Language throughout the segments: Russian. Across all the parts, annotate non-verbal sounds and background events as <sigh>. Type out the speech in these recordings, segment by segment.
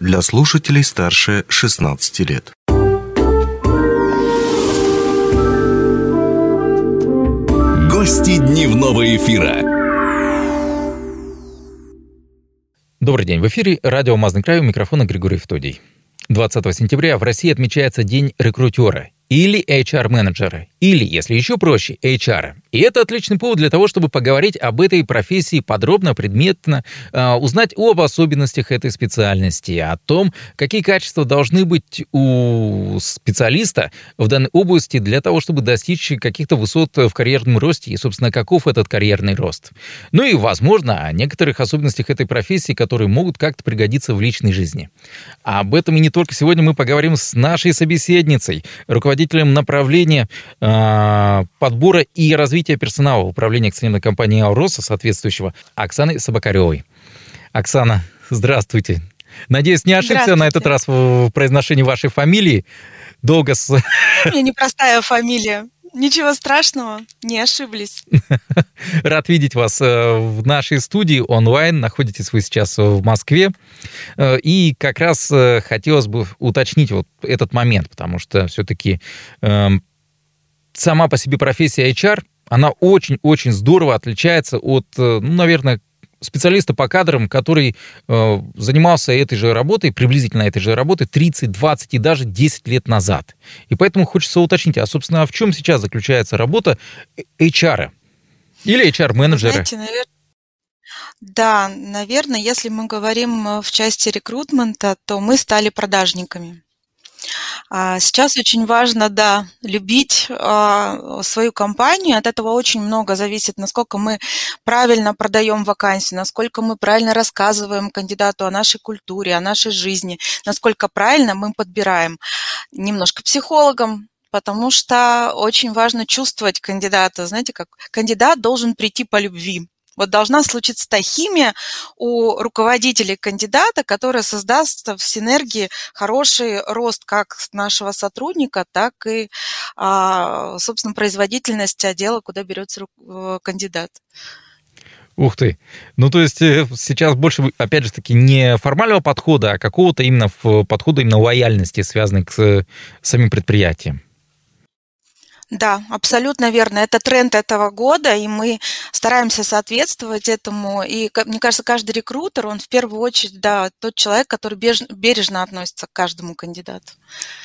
для слушателей старше 16 лет. Гости дневного эфира. Добрый день. В эфире радио «Мазный край» у микрофона Григорий Втодий. 20 сентября в России отмечается День рекрутера или HR-менеджера, или, если еще проще, HR. И это отличный повод для того, чтобы поговорить об этой профессии подробно, предметно, э, узнать об особенностях этой специальности, о том, какие качества должны быть у специалиста в данной области для того, чтобы достичь каких-то высот в карьерном росте и, собственно, каков этот карьерный рост. Ну и, возможно, о некоторых особенностях этой профессии, которые могут как-то пригодиться в личной жизни. Об этом и не только сегодня мы поговорим с нашей собеседницей, руководителем направления э, подбора и развития персонала управления акционерной компанией «Ауроса», соответствующего, Оксаны Собакаревой. Оксана, здравствуйте. Надеюсь, не ошибся на этот раз в произношении вашей фамилии. Долго с... У меня непростая фамилия. Ничего страшного, не ошиблись. <laughs> Рад видеть вас э, в нашей студии онлайн. Находитесь вы сейчас в Москве. Э, и как раз э, хотелось бы уточнить вот этот момент, потому что все-таки эм, сама по себе профессия HR она очень-очень здорово отличается от, ну, наверное, специалиста по кадрам, который э, занимался этой же работой, приблизительно этой же работой 30, 20 и даже 10 лет назад. И поэтому хочется уточнить, а, собственно, в чем сейчас заключается работа HR? Или HR-менеджера? Знаете, наверное, да, наверное, если мы говорим э, в части рекрутмента, то мы стали продажниками. А, сейчас очень важно, да, любить а, свою компанию. От этого очень много зависит, насколько мы правильно продаем вакансию, насколько мы правильно рассказываем кандидату о нашей культуре, о нашей жизни, насколько правильно мы подбираем. Немножко психологом, потому что очень важно чувствовать кандидата. Знаете, как кандидат должен прийти по любви. Вот должна случиться та химия у руководителей кандидата, которая создаст в синергии хороший рост как нашего сотрудника, так и, а, собственно, производительность отдела, куда берется э, кандидат. Ух ты. Ну, то есть э, сейчас больше, опять же таки, не формального подхода, а какого-то именно подхода именно лояльности, связанной с самим предприятием. Да, абсолютно верно. Это тренд этого года, и мы стараемся соответствовать этому. И мне кажется, каждый рекрутер, он в первую очередь, да, тот человек, который бережно относится к каждому кандидату.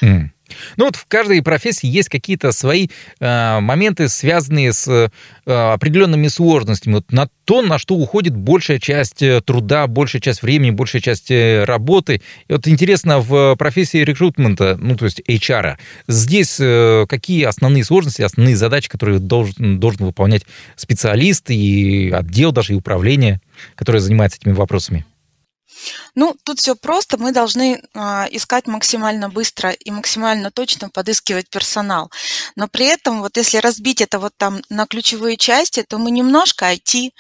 Mm. Ну вот в каждой профессии есть какие-то свои э, моменты, связанные с э, определенными сложностями. Вот на то, на что уходит большая часть э, труда, большая часть времени, большая часть э, работы. И вот интересно, в профессии рекрутмента, ну то есть HR, здесь э, какие основные сложности, основные задачи, которые должен, должен выполнять специалист и отдел даже и управление, которое занимается этими вопросами? Ну, тут все просто. Мы должны а, искать максимально быстро и максимально точно подыскивать персонал. Но при этом, вот если разбить это вот там на ключевые части, то мы немножко IT,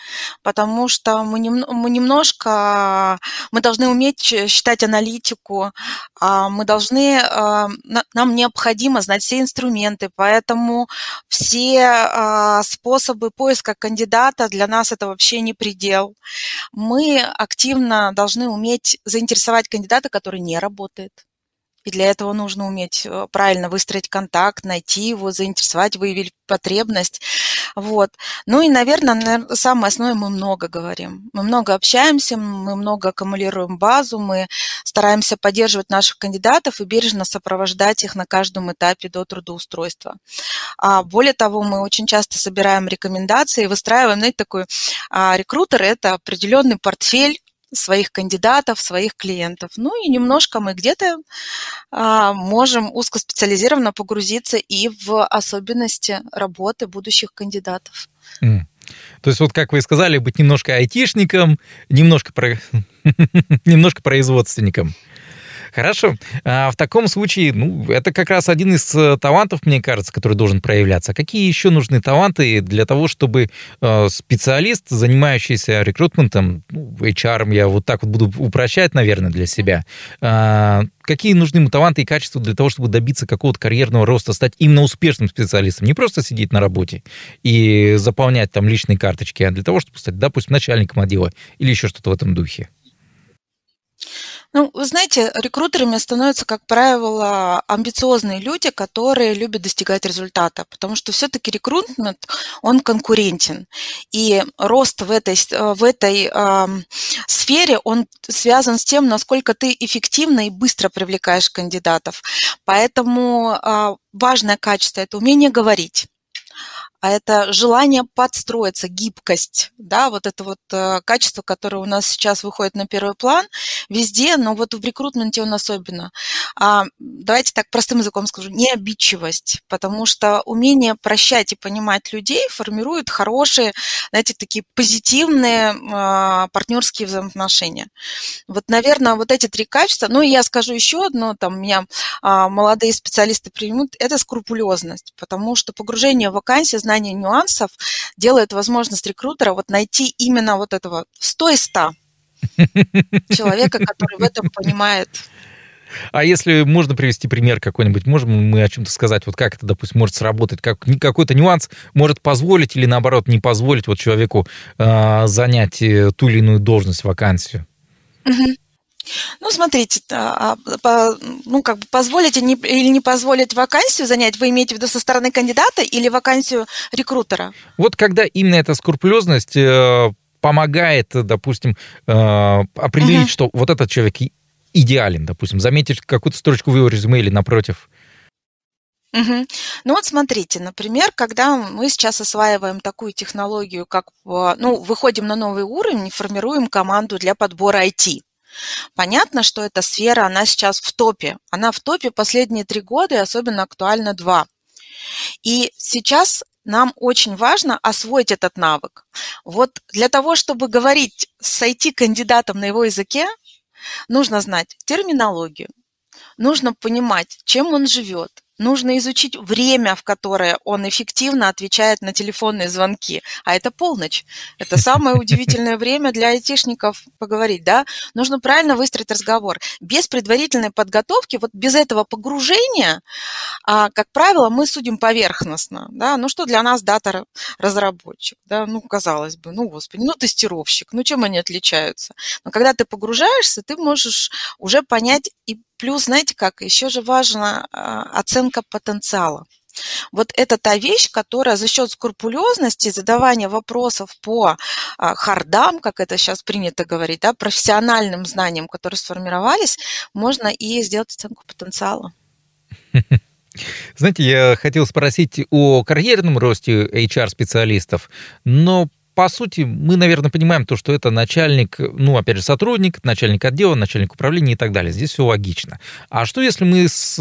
потому что мы, нем, мы немножко, мы должны уметь считать аналитику, а, мы должны, а, нам необходимо знать все инструменты, поэтому все а, способы поиска кандидата для нас это вообще не предел. Мы активно должны уметь заинтересовать кандидата, который не работает. И для этого нужно уметь э, правильно выстроить контакт, найти его, заинтересовать, выявить потребность. Вот. Ну и, наверное, самое основное, мы много говорим. Мы много общаемся, мы много аккумулируем базу, мы стараемся поддерживать наших кандидатов и бережно сопровождать их на каждом этапе до трудоустройства. А более того, мы очень часто собираем рекомендации, выстраиваем, знаете, такой а, рекрутер – это определенный портфель своих кандидатов, своих клиентов. Ну и немножко мы где-то а, можем узкоспециализированно погрузиться и в особенности работы будущих кандидатов. Mm. То есть вот как вы сказали, быть немножко айтишником, немножко, про... <laughs> немножко производственником. Хорошо. А в таком случае, ну, это как раз один из э, талантов, мне кажется, который должен проявляться. Какие еще нужны таланты для того, чтобы э, специалист, занимающийся рекрутментом, ну, HR, я вот так вот буду упрощать, наверное, для себя, э, какие нужны ему таланты и качества для того, чтобы добиться какого-то карьерного роста, стать именно успешным специалистом, не просто сидеть на работе и заполнять там личные карточки, а для того, чтобы стать, допустим, начальником отдела или еще что-то в этом духе? Ну, вы знаете, рекрутерами становятся, как правило, амбициозные люди, которые любят достигать результата, потому что все-таки рекрутмент, он конкурентен. И рост в этой, в этой э, сфере, он связан с тем, насколько ты эффективно и быстро привлекаешь кандидатов. Поэтому э, важное качество – это умение говорить а это желание подстроиться, гибкость, да, вот это вот э, качество, которое у нас сейчас выходит на первый план везде, но вот в рекрутменте он особенно. А, давайте так простым языком скажу, необидчивость, потому что умение прощать и понимать людей формирует хорошие, знаете, такие позитивные э, партнерские взаимоотношения. Вот, наверное, вот эти три качества, ну я скажу еще одно, там меня э, молодые специалисты примут, это скрупулезность, потому что погружение в вакансию знание нюансов делает возможность рекрутера вот найти именно вот этого 100 из 100 <laughs> человека, который в этом понимает. А если можно привести пример какой-нибудь, можем мы о чем-то сказать, вот как это, допустим, может сработать, как какой-то нюанс может позволить или наоборот не позволить вот человеку э, занять ту или иную должность, вакансию? Угу. Ну, смотрите, а, ну, как бы позволить или не позволить вакансию занять, вы имеете в виду со стороны кандидата или вакансию рекрутера? Вот когда именно эта скрупулезность э, помогает, допустим, э, определить, угу. что вот этот человек идеален, допустим, заметить какую-то строчку в его резюме или напротив. Угу. Ну вот смотрите, например, когда мы сейчас осваиваем такую технологию, как, э, ну, выходим на новый уровень, формируем команду для подбора IT. Понятно, что эта сфера, она сейчас в топе. Она в топе последние три года, и особенно актуально два. И сейчас нам очень важно освоить этот навык. Вот для того, чтобы говорить с IT-кандидатом на его языке, нужно знать терминологию, нужно понимать, чем он живет, нужно изучить время, в которое он эффективно отвечает на телефонные звонки. А это полночь. Это самое <laughs> удивительное время для айтишников поговорить, да? Нужно правильно выстроить разговор. Без предварительной подготовки, вот без этого погружения, а, как правило, мы судим поверхностно, да? Ну что для нас дата разработчик, да? Ну, казалось бы, ну, господи, ну, тестировщик, ну, чем они отличаются? Но когда ты погружаешься, ты можешь уже понять и Плюс, знаете как, еще же важна а, оценка потенциала. Вот это та вещь, которая за счет скрупулезности, задавания вопросов по а, хардам, как это сейчас принято говорить, да, профессиональным знаниям, которые сформировались, можно и сделать оценку потенциала. <laughs> Знаете, я хотел спросить о карьерном росте HR-специалистов, но по сути, мы, наверное, понимаем то, что это начальник, ну, опять же, сотрудник, начальник отдела, начальник управления и так далее. Здесь все логично. А что, если мы с,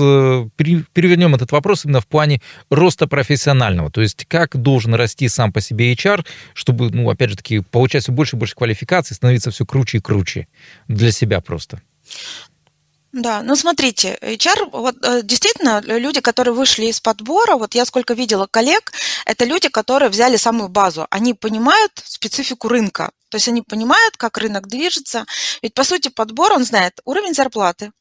перевернем этот вопрос именно в плане роста профессионального? То есть как должен расти сам по себе HR, чтобы, ну, опять же таки, получать все больше и больше квалификаций, становиться все круче и круче для себя просто? Да, ну смотрите, HR, вот э, действительно, люди, которые вышли из подбора, вот я сколько видела коллег, это люди, которые взяли самую базу. Они понимают специфику рынка, то есть они понимают, как рынок движется. Ведь, по сути, подбор, он знает уровень зарплаты,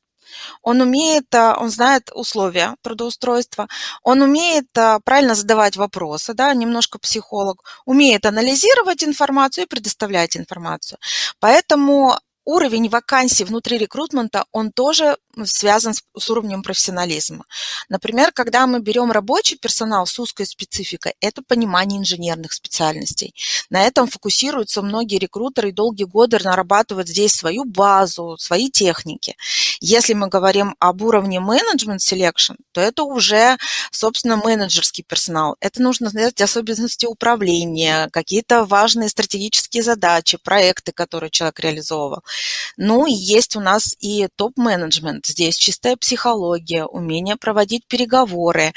он умеет, э, он знает условия трудоустройства, он умеет э, правильно задавать вопросы, да, немножко психолог, умеет анализировать информацию и предоставлять информацию. Поэтому уровень вакансий внутри рекрутмента, он тоже связан с, с уровнем профессионализма. Например, когда мы берем рабочий персонал с узкой спецификой, это понимание инженерных специальностей. На этом фокусируются многие рекрутеры и долгие годы нарабатывают здесь свою базу, свои техники. Если мы говорим об уровне менеджмент selection, то это уже, собственно, менеджерский персонал. Это нужно знать особенности управления, какие-то важные стратегические задачи, проекты, которые человек реализовывал. Ну и есть у нас и топ-менеджмент. Здесь чистая психология, умение проводить переговоры,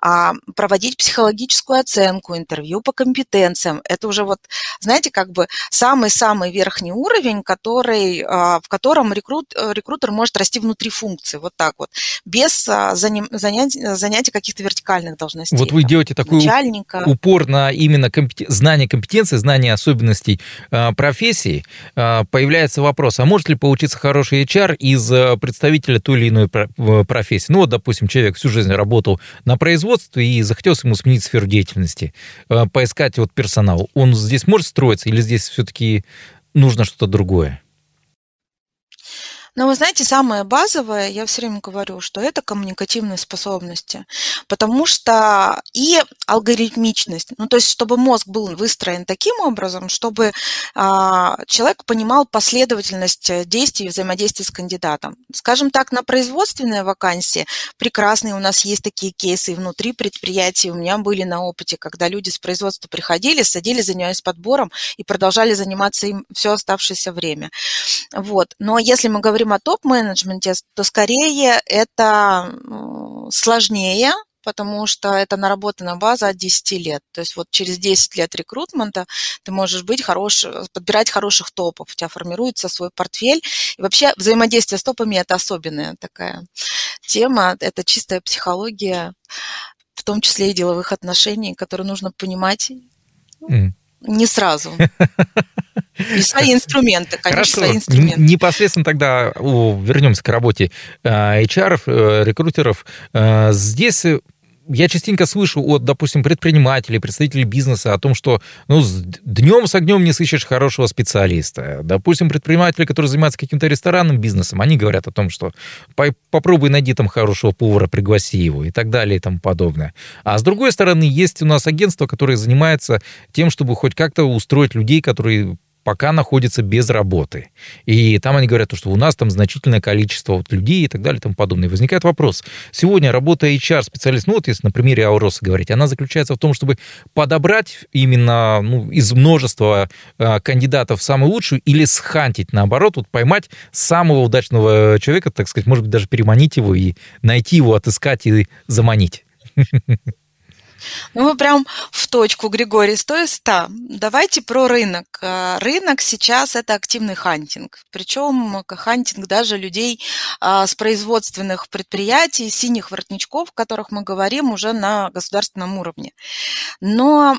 а, проводить психологическую оценку, интервью по компетенциям. Это уже вот, знаете, как бы самый-самый верхний уровень, который, а, в котором рекрут, рекрутер может расти внутри функции, вот так вот, без а, занятия, занятия каких-то вертикальных должностей. Вот вы делаете такой начальника. упор на именно компетен... знание компетенции, знание особенностей профессии. Появляется вопрос, вопрос, а может ли получиться хороший HR из э, представителя той или иной профессии? Ну вот, допустим, человек всю жизнь работал на производстве и захотелось ему сменить сферу деятельности, э, поискать вот персонал. Он здесь может строиться или здесь все-таки нужно что-то другое? Но вы знаете, самое базовое, я все время говорю, что это коммуникативные способности, потому что и алгоритмичность, ну то есть чтобы мозг был выстроен таким образом, чтобы а, человек понимал последовательность действий и взаимодействия с кандидатом. Скажем так, на производственные вакансии прекрасные у нас есть такие кейсы внутри предприятий, у меня были на опыте, когда люди с производства приходили, садились, занимались подбором и продолжали заниматься им все оставшееся время. Вот. Но если мы говорим о топ-менеджменте, то скорее это сложнее, потому что это наработанная база от 10 лет. То есть вот через 10 лет рекрутмента ты можешь быть хорош, подбирать хороших топов, у тебя формируется свой портфель. И вообще взаимодействие с топами – это особенная такая тема, это чистая психология, в том числе и деловых отношений, которые нужно понимать mm. Не сразу. <laughs> И свои инструменты, конечно, Хорошо. свои инструменты. Непосредственно тогда вернемся к работе HR, э, рекрутеров. Э, здесь я частенько слышу от, допустим, предпринимателей, представителей бизнеса о том, что ну, с днем с огнем не сыщешь хорошего специалиста. Допустим, предприниматели, которые занимаются каким-то ресторанным бизнесом, они говорят о том, что попробуй найди там хорошего повара, пригласи его и так далее и тому подобное. А с другой стороны, есть у нас агентство, которое занимается тем, чтобы хоть как-то устроить людей, которые пока находятся без работы. И там они говорят, что у нас там значительное количество вот людей и так далее и тому подобное. И возникает вопрос. Сегодня работа HR-специалист, ну вот если на примере Ауроса говорить, она заключается в том, чтобы подобрать именно ну, из множества э, кандидатов самую лучшую или схантить, наоборот, вот поймать самого удачного человека, так сказать, может быть, даже переманить его и найти его, отыскать и заманить. <laughs> Ну, вы прям в точку, Григорий, 100 из 100. Давайте про рынок. А, рынок сейчас – это активный хантинг. Причем хантинг даже людей а, с производственных предприятий, синих воротничков, о которых мы говорим уже на государственном уровне. Но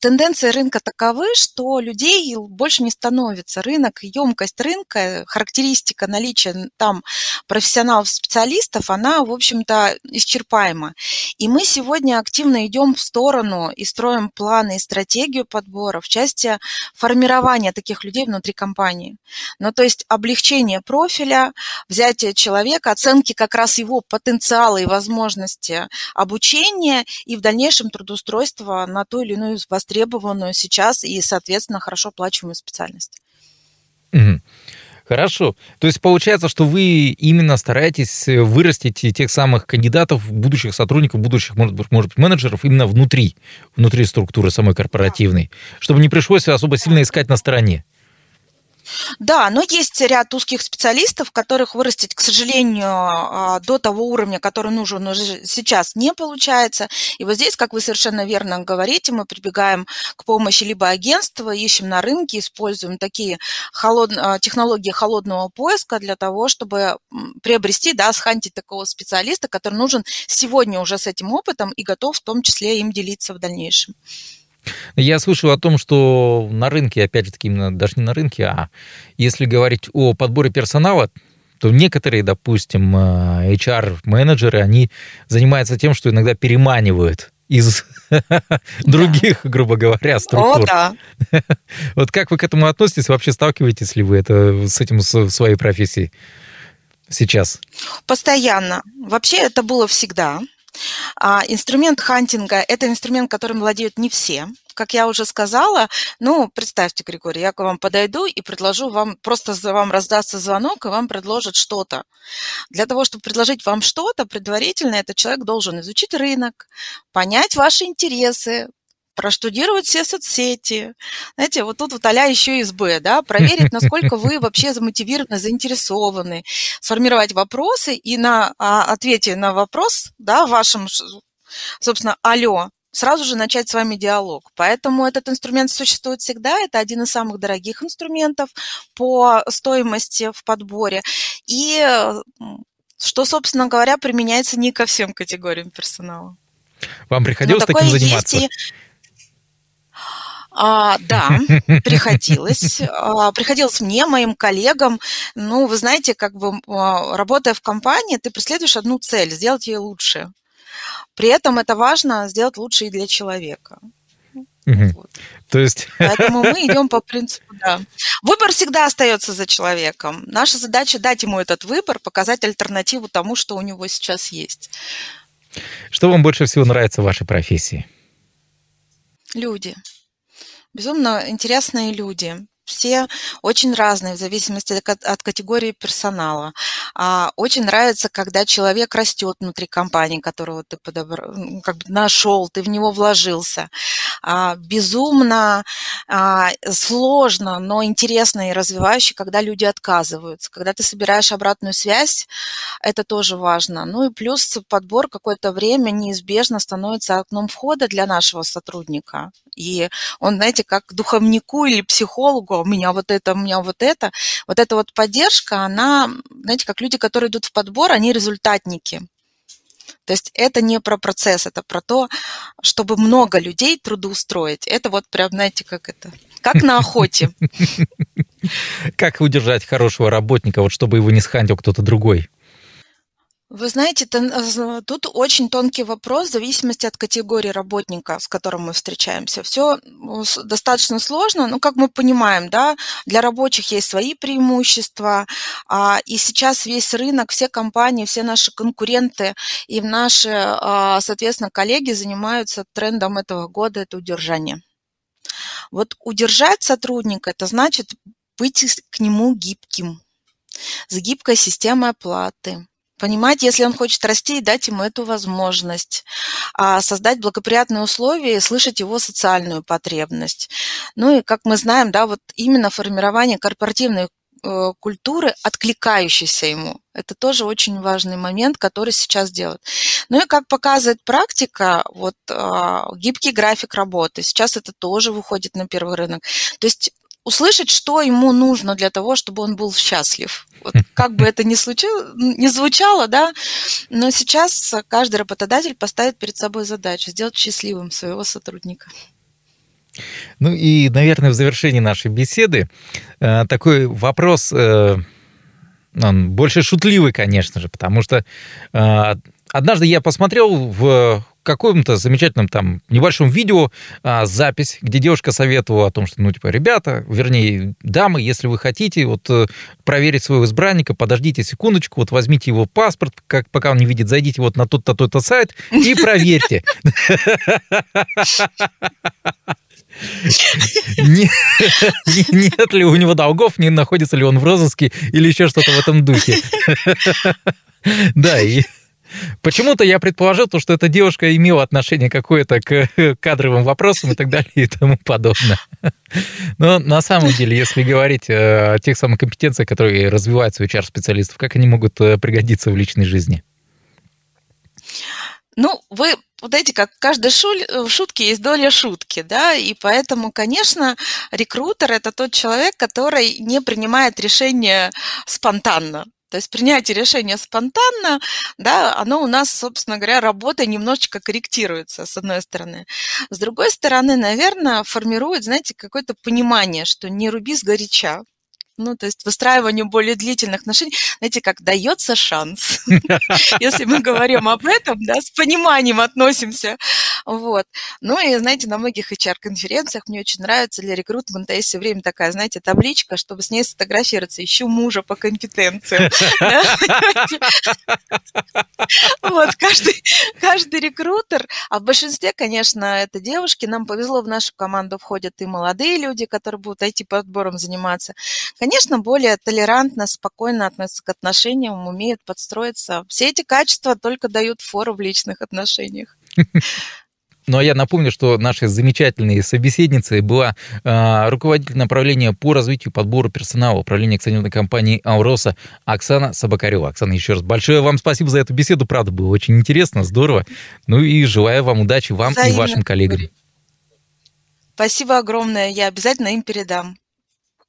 тенденции рынка таковы, что людей больше не становится. Рынок, емкость рынка, характеристика наличия там профессионалов-специалистов, она, в общем-то, исчерпаема. И мы сегодня активно идем в сторону и строим планы и стратегию подбора в части формирования таких людей внутри компании. Ну, то есть облегчение профиля, взятие человека, оценки как раз его потенциала и возможности обучения и в дальнейшем трудоустройства на ту или иную востребованную сейчас и, соответственно, хорошо оплачиваемую специальность. Угу. Хорошо. То есть получается, что вы именно стараетесь э, вырастить тех самых кандидатов, будущих сотрудников, будущих, может быть, может быть менеджеров именно внутри, внутри структуры самой корпоративной, чтобы не пришлось особо сильно искать на стороне. Да, но есть ряд узких специалистов, которых вырастить, к сожалению, а, до того уровня, который нужен уже сейчас, не получается. И вот здесь, как вы совершенно верно говорите, мы прибегаем к помощи либо агентства, ищем на рынке, используем такие холод... А, технологии холодного поиска для того, чтобы приобрести, да, схантить такого специалиста, который нужен сегодня уже с этим опытом и готов в том числе им делиться в дальнейшем. Я слышал о том, что на рынке, опять же таки, именно даже не на рынке, а если говорить о подборе персонала, то некоторые, допустим, э, HR-менеджеры, они занимаются тем, что иногда переманивают из <laughs> других, грубо говоря, структур. О, да. <laughs> вот как вы к этому относитесь? Вообще сталкиваетесь ли вы это, с этим в своей профессии сейчас? Постоянно. Вообще это было всегда. А инструмент хантинга – это инструмент, которым владеют не все. Как я уже сказала, ну, представьте, Григорий, я к вам подойду и предложу вам, просто вам раздастся звонок, и вам предложат что-то. Для того, чтобы предложить вам что-то, предварительно этот человек должен изучить рынок, понять ваши интересы, проштудировать все соцсети. Знаете, вот тут вот а еще из Б, да, проверить, насколько вы <laughs> вообще замотивированы, заинтересованы, сформировать вопросы и на а, ответе на вопрос, да, вашем, собственно, алло, сразу же начать с вами диалог. Поэтому этот инструмент существует всегда. Это один из самых дорогих инструментов по стоимости в подборе. И что, собственно говоря, применяется не ко всем категориям персонала. Вам приходилось Но таким заниматься? Есть и а, да, <laughs> приходилось. А, приходилось мне, моим коллегам. Ну, вы знаете, как бы а, работая в компании, ты преследуешь одну цель – сделать ее лучше. При этом это важно сделать лучше и для человека. Угу. Вот. То есть... <laughs> Поэтому мы идем по принципу, да. Выбор всегда остается за человеком. Наша задача дать ему этот выбор, показать альтернативу тому, что у него сейчас есть. Что вам больше всего нравится в вашей профессии? Люди. Безумно интересные люди все очень разные в зависимости от категории персонала. А, очень нравится, когда человек растет внутри компании, которого ты подобрал, как бы нашел, ты в него вложился. А, безумно а, сложно, но интересно и развивающе, когда люди отказываются. Когда ты собираешь обратную связь, это тоже важно. Ну и плюс подбор какое-то время неизбежно становится окном входа для нашего сотрудника. И он, знаете, как духовнику или психологу, у меня вот это, у меня вот это. Вот эта вот поддержка, она, знаете, как люди, которые идут в подбор, они результатники. То есть это не про процесс, это про то, чтобы много людей трудоустроить. Это вот прям, знаете, как это, как на охоте. <laughs> Как удержать хорошего работника, вот чтобы его не схантил кто-то другой? Вы знаете, тут очень тонкий вопрос в зависимости от категории работника, с которым мы встречаемся. Все достаточно сложно, но как мы понимаем, да, для рабочих есть свои преимущества, а, и сейчас весь рынок, все компании, все наши конкуренты и наши, а, соответственно, коллеги занимаются трендом этого года, это удержание. Вот удержать сотрудника, это значит быть к нему гибким, с гибкой системой оплаты, Понимать, если он хочет расти, и дать ему эту возможность, а создать благоприятные условия и слышать его социальную потребность. Ну и, как мы знаем, да, вот именно формирование корпоративной э, культуры, откликающейся ему. Это тоже очень важный момент, который сейчас делают. Ну и как показывает практика, вот э, гибкий график работы. Сейчас это тоже выходит на первый рынок. То есть услышать, что ему нужно для того, чтобы он был счастлив. Вот как бы это ни, случилось, ни звучало, да, но сейчас каждый работодатель поставит перед собой задачу сделать счастливым своего сотрудника. Ну и, наверное, в завершении нашей беседы э, такой вопрос, э, он больше шутливый, конечно же, потому что э, однажды я посмотрел в каком-то замечательном там небольшом видео а, запись, где девушка советовала о том, что, ну, типа, ребята, вернее, дамы, если вы хотите вот э, проверить своего избранника, подождите секундочку, вот возьмите его паспорт, как пока он не видит, зайдите вот на тот-то, тот-то сайт и проверьте. Нет ли у него долгов, не находится ли он в розыске или еще что-то в этом духе. Да, и Почему-то я предположил, то, что эта девушка имела отношение какое-то к кадровым вопросам и так далее и тому подобное. Но на самом деле, если говорить о тех самых компетенциях, которые развиваются у HR-специалистов, как они могут э, пригодиться в личной жизни? Ну, вы вот эти, как в каждой шутке есть доля шутки, да, и поэтому, конечно, рекрутер – это тот человек, который не принимает решения спонтанно. То есть принятие решения спонтанно, да, оно у нас, собственно говоря, работа немножечко корректируется, с одной стороны. С другой стороны, наверное, формирует, знаете, какое-то понимание, что не руби сгоряча, ну, то есть выстраиванию более длительных отношений, знаете, как дается шанс. <laughs> Если мы говорим об этом, да, с пониманием относимся. Вот. Ну и, знаете, на многих HR-конференциях мне очень нравится для рекрутмента есть все время такая, знаете, табличка, чтобы с ней сфотографироваться. Ищу мужа по компетенциям. <laughs> Вот, каждый, рекрутер, а в большинстве, конечно, это девушки. Нам повезло, в нашу команду входят и молодые люди, которые будут IT-подбором заниматься. Конечно, более толерантно, спокойно относятся к отношениям, умеют подстроиться. Все эти качества только дают фору в личных отношениях. <laughs> Ну а я напомню, что нашей замечательной собеседницей была э, руководитель направления по развитию подбора персонала управления акционерной компании «Ауроса» Оксана Собакарева. Оксана, еще раз большое вам спасибо за эту беседу. Правда, было очень интересно, здорово. Ну и желаю вам удачи вам Взаимно. и вашим коллегам. Спасибо огромное. Я обязательно им передам.